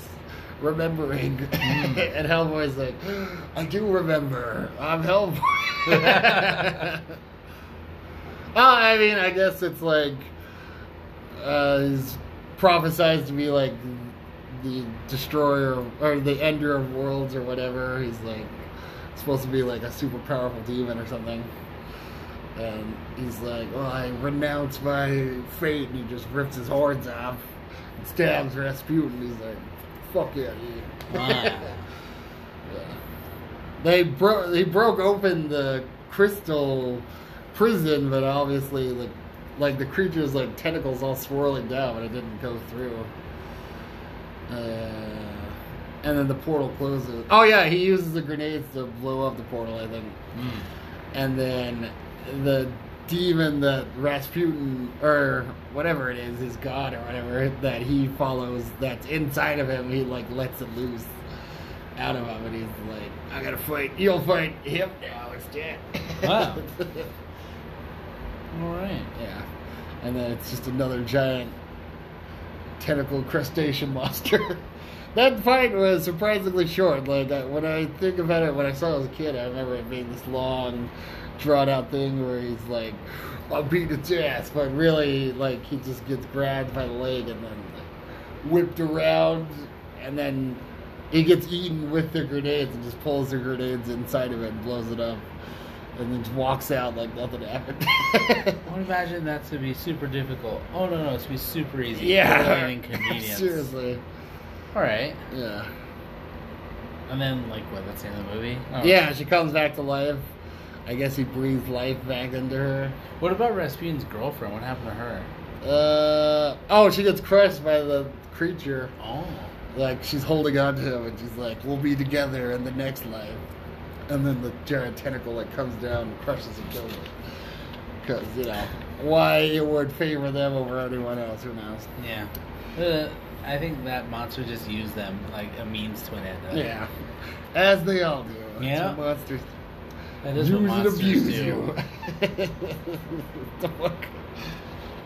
Remembering, and Hellboy's like, "I do remember. I'm Hellboy." Oh, I mean, I guess it's like uh, he's prophesized to be like the destroyer or the ender of worlds or whatever. He's like supposed to be like a super powerful demon or something. And he's like, "Oh, I renounce my fate," and he just rips his horns off and stabs Rasputin. He's like, "Fuck yeah, dude." Wow. yeah. They broke. They broke open the crystal prison, but obviously, like, like the creature's like tentacles all swirling down, but it didn't go through. Uh, and then the portal closes. Oh yeah, he uses the grenades to blow up the portal, I think. Mm. And then the demon that Rasputin or whatever it is, his god or whatever that he follows, that's inside of him, he like lets it loose out of him, and he's like, "I gotta fight. You'll fight him now instead." Wow. All right. Yeah. And then it's just another giant tentacle crustacean monster. that fight was surprisingly short. Like, when I think about it, when I saw it as a kid, I remember it being this long, drawn out thing where he's like, I'll beat its ass. But really, like, he just gets grabbed by the leg and then like, whipped around. And then he gets eaten with the grenades and just pulls the grenades inside of it and blows it up. And then just walks out like nothing happened. I would imagine that to be super difficult. Oh no, no, it's to be super easy. Yeah. Totally an inconvenience. Seriously. All right. Yeah. And then, like, what? That's the end of the movie. Oh. Yeah, she comes back to life. I guess he breathed life back into her. What about Rasputin's girlfriend? What happened to her? Uh oh, she gets crushed by the creature. Oh. Like she's holding on to him, and she's like, "We'll be together in the next life." And then the giant tentacle like comes down and crushes and kills her. Because you know why it would favor them over anyone else. Who knows? Yeah. Uh, I think that monster just used them like a means to an end. right? Yeah, as they all do. That's Yeah. monsters That is use and abuse do. you. the fuck?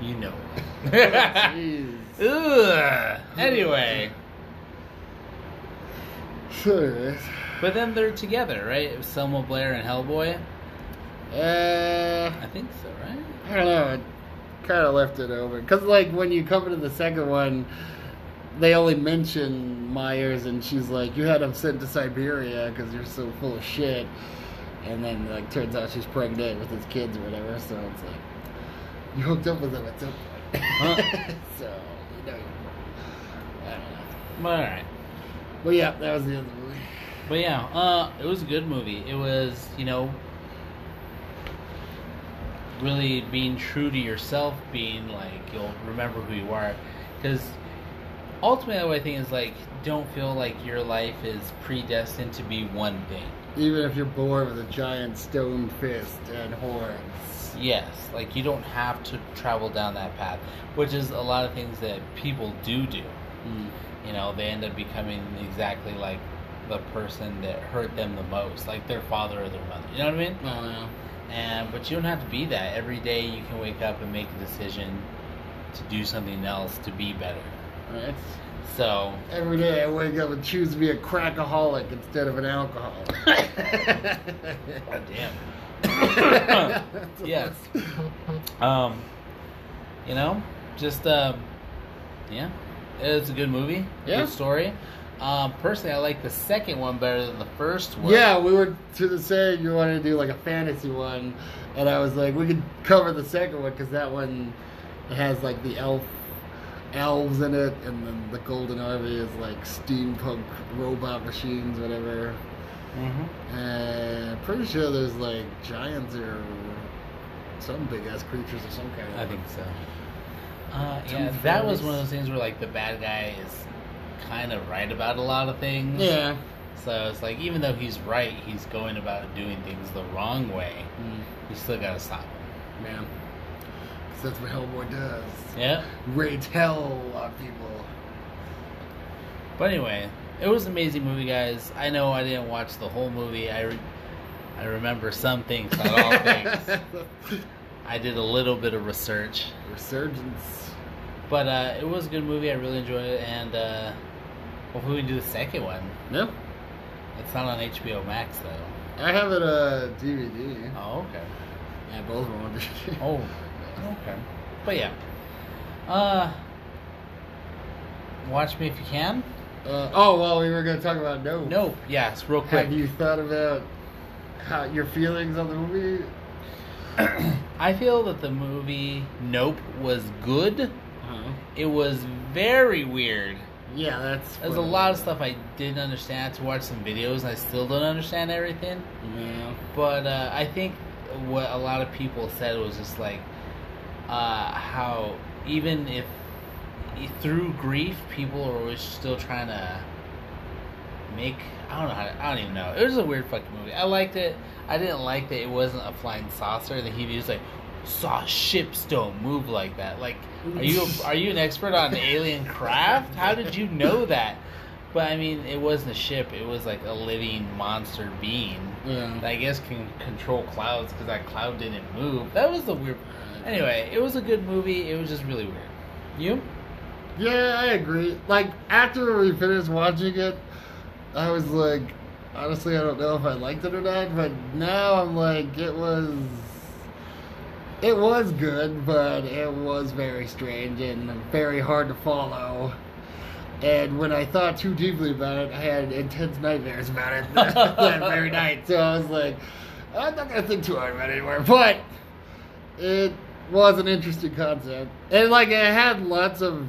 You know. Jeez. Ugh. Anyway, anyways, but then they're together, right? It was Selma Blair and Hellboy. uh, I think so, right? I don't know. It kind of left it over because, like, when you come to the second one, they only mention Myers, and she's like, "You had him sent to Siberia because you're so full of shit." And then, like, turns out she's pregnant with his kids or whatever. So it's like, you hooked up with him at some point. Huh. so you know, I don't know. All right. Well, yeah, that was the end of the movie. But yeah, uh, it was a good movie. It was, you know, really being true to yourself, being like you'll remember who you are, because ultimately, what I think is like, don't feel like your life is predestined to be one thing. Even if you're born with a giant stone fist and horns. Yes, like you don't have to travel down that path, which is a lot of things that people do do. Mm. You know, they end up becoming exactly like the person that hurt them the most, like their father or their mother. You know what I mean? Oh, yeah. And but you don't have to be that. Every day you can wake up and make a decision to do something else to be better. Right. So Every day I wake up and choose to be a crackaholic instead of an alcoholic. God damn. yes. Um you know, just um yeah. It's a good movie. Yeah. Good story. Um, personally, I like the second one better than the first one. Yeah, we were to the saying you wanted to do like a fantasy one, and I was like, we could cover the second one because that one has like the elf elves in it, and then the golden army is like steampunk robot machines, whatever. Mm-hmm. And pretty sure there's like giants or some big ass creatures of some kind. I think so. Uh, yeah, that was one of those things where like the bad guy is kind of right about a lot of things. Yeah. So it's like even though he's right, he's going about doing things the wrong way. You still gotta stop him. Man. 'Cause that's what Hellboy does. Yeah. Rage hell on people. But anyway, it was an amazing movie, guys. I know I didn't watch the whole movie. I re- I remember some things, not all things. I did a little bit of research, Resurgence. but uh, it was a good movie. I really enjoyed it, and uh, hopefully we can do the second one. No. It's not on HBO Max though. I have it uh DVD. Oh, okay. Yeah, both of them on DVD. Oh, okay. But yeah, uh, watch me if you can. Uh, oh well, we were gonna talk about Nope. Nope. yes, real quick. Have you thought about how your feelings on the movie? I feel that the movie Nope was good. Uh-huh. It was very weird. Yeah, that's. There's a lot of stuff I didn't understand. I had to watch some videos, and I still don't understand everything. Yeah. But uh, I think what a lot of people said was just like uh, how even if through grief, people are always still trying to make. I don't know how. To, I don't even know. It was a weird fucking movie. I liked it. I didn't like that it wasn't a flying saucer. That he was like, saw ships don't move like that. Like, are you are you an expert on alien craft? How did you know that? But I mean, it wasn't a ship. It was like a living monster being Yeah. that I guess can control clouds because that cloud didn't move. That was the weird. Anyway, it was a good movie. It was just really weird. You? Yeah, I agree. Like after we finished watching it, I was like, honestly, I don't know if I liked it or not. But now I'm like, it was, it was good, but it was very strange and very hard to follow. And when I thought too deeply about it, I had intense nightmares about it that very night. So I was like, I'm not gonna think too hard about it anymore. But it was an interesting concept, and like it had lots of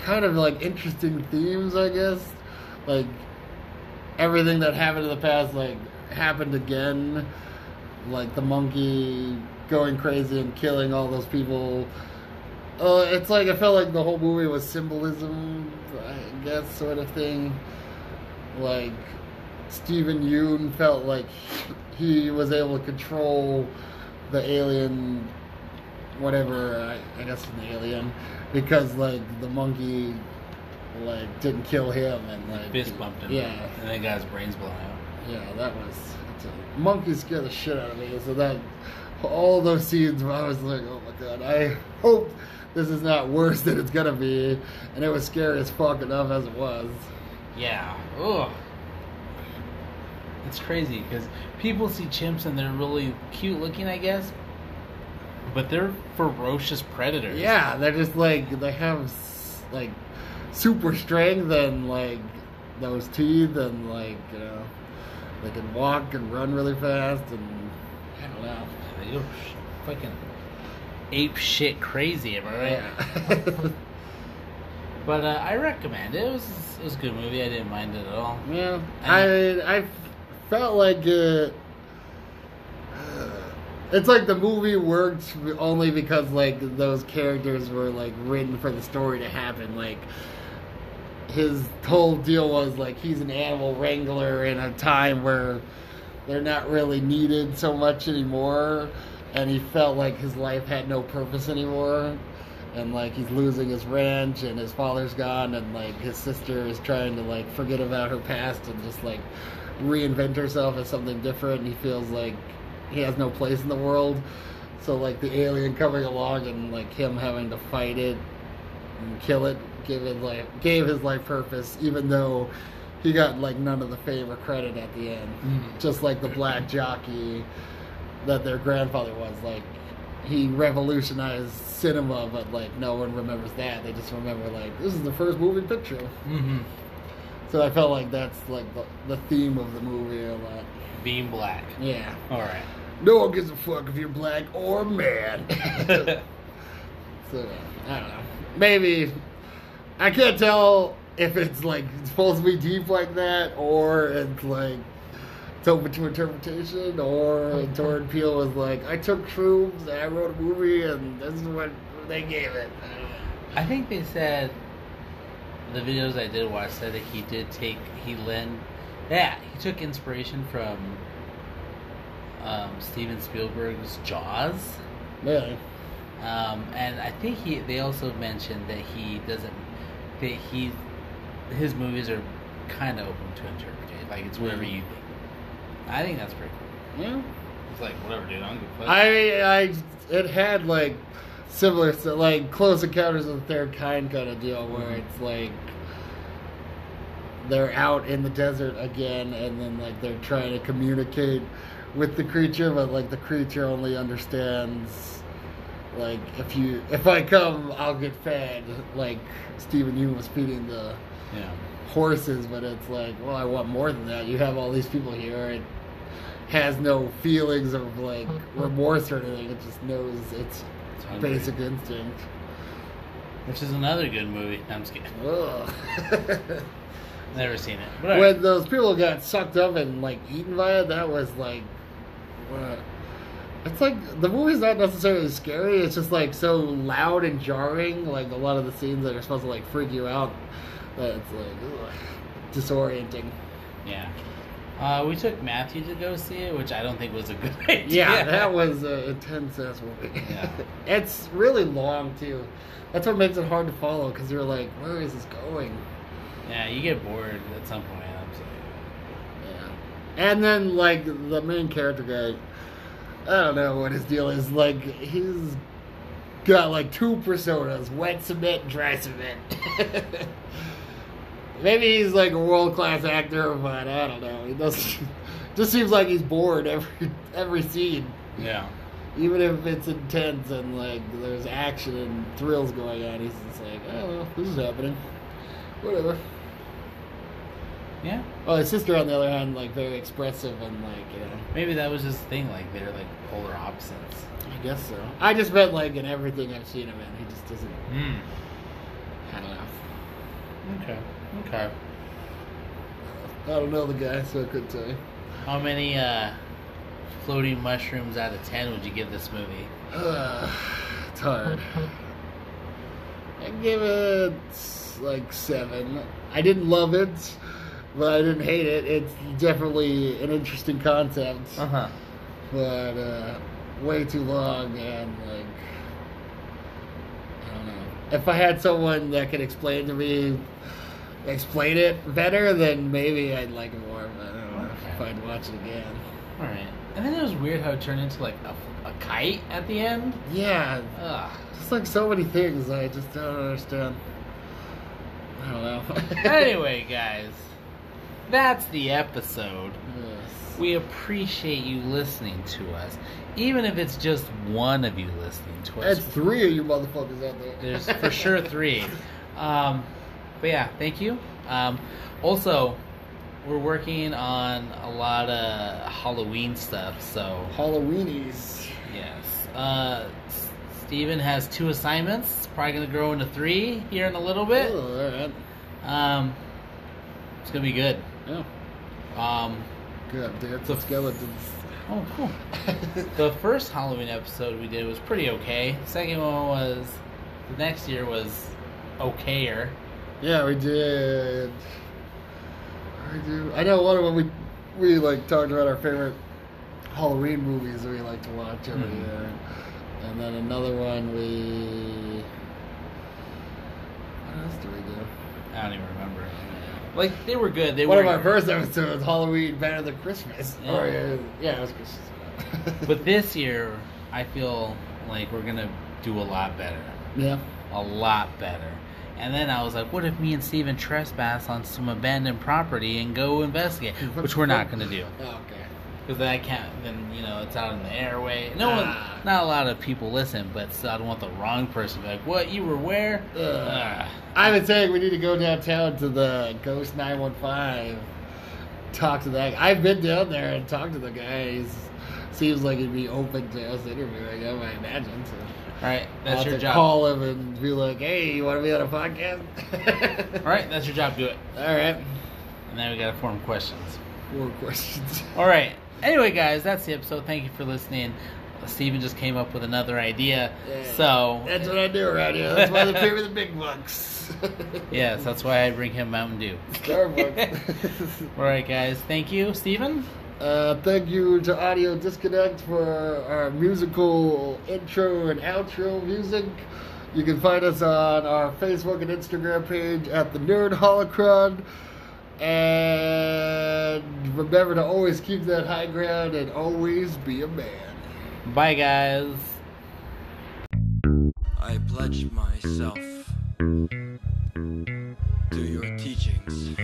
kind of like interesting themes, I guess. Like everything that happened in the past, like happened again. Like the monkey going crazy and killing all those people. Uh, it's like I felt like the whole movie was symbolism, I guess, sort of thing. Like Steven Yeun felt like he was able to control the alien, whatever. I, I guess an alien, because like the monkey, like didn't kill him and like Fist bumped him. Yeah, And then got his brains blown out. yeah, that was. It's a, monkey scared the shit out of me. So that all those scenes where I was like, oh my god, I hope this is not worse than it's gonna be. And it was scary as fuck enough as it was. Yeah. Ugh. It's crazy because people see chimps and they're really cute looking, I guess. But they're ferocious predators. Yeah, they're just like they have like super strength and like those teeth and like you know they can walk and run really fast and know. They go sh- fucking ape shit crazy, am I right? Yeah. But uh, I recommend it. It was it was a good movie. I didn't mind it at all. Yeah, I I felt like it. It's like the movie worked only because like those characters were like written for the story to happen. Like his whole deal was like he's an animal wrangler in a time where they're not really needed so much anymore, and he felt like his life had no purpose anymore. And like he's losing his ranch and his father's gone. And like his sister is trying to like forget about her past and just like reinvent herself as something different. And he feels like he has no place in the world. So like the alien coming along and like him having to fight it and kill it give his life gave his life purpose even though he got like none of the fame or credit at the end Mhm. just like the black jockey that their grandfather was like he revolutionized cinema but like no one remembers that they just remember like this is the first moving picture Mm-hmm. so i felt like that's like the, the theme of the movie a lot Being black. yeah All right. no one gives a fuck if you're black or man so i don't know maybe i can't tell if it's like it's supposed to be deep like that or it's like it's open to interpretation, or Jordan Peele was like, I took shrooms and I wrote a movie, and this is what they gave it. I think they said the videos I did watch said that he did take he lent yeah he took inspiration from um, Steven Spielberg's Jaws. Yeah. Um, and I think he they also mentioned that he doesn't that he his movies are kind of open to interpretation, like it's whatever Mhm. you think. I think that's pretty cool. Yeah. It's like whatever, dude. I don't give a fuck. I mean, I it had like similar, to, like Close Encounters of the Third Kind kind of deal, where it's like they're out in the desert again, and then like they're trying to communicate with the creature, but like the creature only understands like if you if I come, I'll get fed. Like Steven Yeun was feeding the yeah. horses, but it's like, well, I want more than that. You have all these people here. It has no feelings of like remorse or anything. It just knows its It's basic instinct. Which is another good movie. No, I'm just kidding. Never seen it. When those people got sucked up and like eaten by it, that was like, what? It's like the movie's not necessarily scary. It's just like so loud and jarring. Like a lot of the scenes that are supposed to like freak you out, that it's like ugh, disorienting. yeah. Uh, we took Matthew to go see it, which I don't think was a good idea. Yeah, that was a intense ass movie. Yeah. it's really long too. That's what makes it hard to follow because you're like, where is this going? Yeah, you get bored at some point. Yeah. And then like the main character guy, I don't know what his deal is. Like he's got like two personas: wet cement, dry cement. Maybe he's like a world class actor, but I don't know. He doesn't. Just seems like he's bored every every scene. Yeah. even if it's intense and like there's action and thrills going on, he's just like, oh, well, this is happening. Whatever. Yeah. Oh, his sister, on the other hand, like very expressive and like, you know, Maybe that was his thing. Like they're like polar opposites. I guess so. I just meant like in everything I've seen him in, he just doesn't. Hmm. I don't know. Okay. Okay. I don't know the guy, so I couldn't tell you. How many uh, floating mushrooms out of ten would you give this movie? Uh, it's hard. I give it like seven. I didn't love it, but I didn't hate it. It's definitely an interesting concept, huh. but uh, way too long and like I don't know. If I had someone that could explain to me, explain it better, then maybe I'd like it more. But I don't know if I'd watch it again. All right. And then it was weird how it turned into like a, a kite at the end. Yeah, Ugh. Just like so many things, I just don't understand. I don't know. anyway, guys, that's the episode. Yes. We appreciate you listening to us, even if it's just one of you listening to us. That's three of you motherfuckers out there. There's for sure three. Um, but yeah, thank you. Um, also, we're working on a lot of Halloween stuff. So Halloweenies. yes, uh, Steven has two assignments. Probably gonna grow into three here in a little bit. Um, it's gonna be good. Yeah. Um, Good. Dance The- of skeletons. oh, cool. The first Halloween episode we did was pretty okay. Second one was the next year was okayer. Yeah, we did. I do. I know one of them we we like talked about our favorite Halloween movies that we like to watch every Mhm. year, and then another one we. What else do we do? I don't even remember. Like they were good. They One were of our first episodes, Halloween better than Christmas. Yeah. Or, uh, yeah, it was Christmas. But this year, I feel like we're gonna do a lot better, yeah, a lot better. And then I was like, what if me and Steven trespass on some abandoned property and go investigate? Which we're not gonna do. Oh, okay. Because then I can't. Then you know it's out in the airway. No one, Ah. not a lot of people listen, but still, I don't want the wrong person to be like, "What you were where?" Ugh. Ah. I've been saying we need to go downtown to the Ghost 915. Talk to that. I've been down there and talked to the guys. Seems like he'd be open to us interviewing him. I imagine. So right, that's your job. call him and be like, "Hey, you want to be on a podcast?" All right, that's your job. Do it. All right. And then we gotta form questions. More questions. All right. Anyway, guys, that's the episode. Thank you for listening. Steven just came up with another idea. Yeah. So, That's what I do around here. That's why they pay me the big bucks. yes, that's why I bring him Mountain Dew. Starbucks. All right, guys. Thank you, Steven. Uh, thank you to Audio Disconnect for our musical intro and outro music. You can find us on our Facebook and Instagram page at the Nerd Holocron. And remember to always keep that high ground and always be a man. Bye, guys. I pledge myself to your teachings.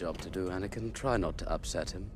Job to do, Anakin. Try not to upset him.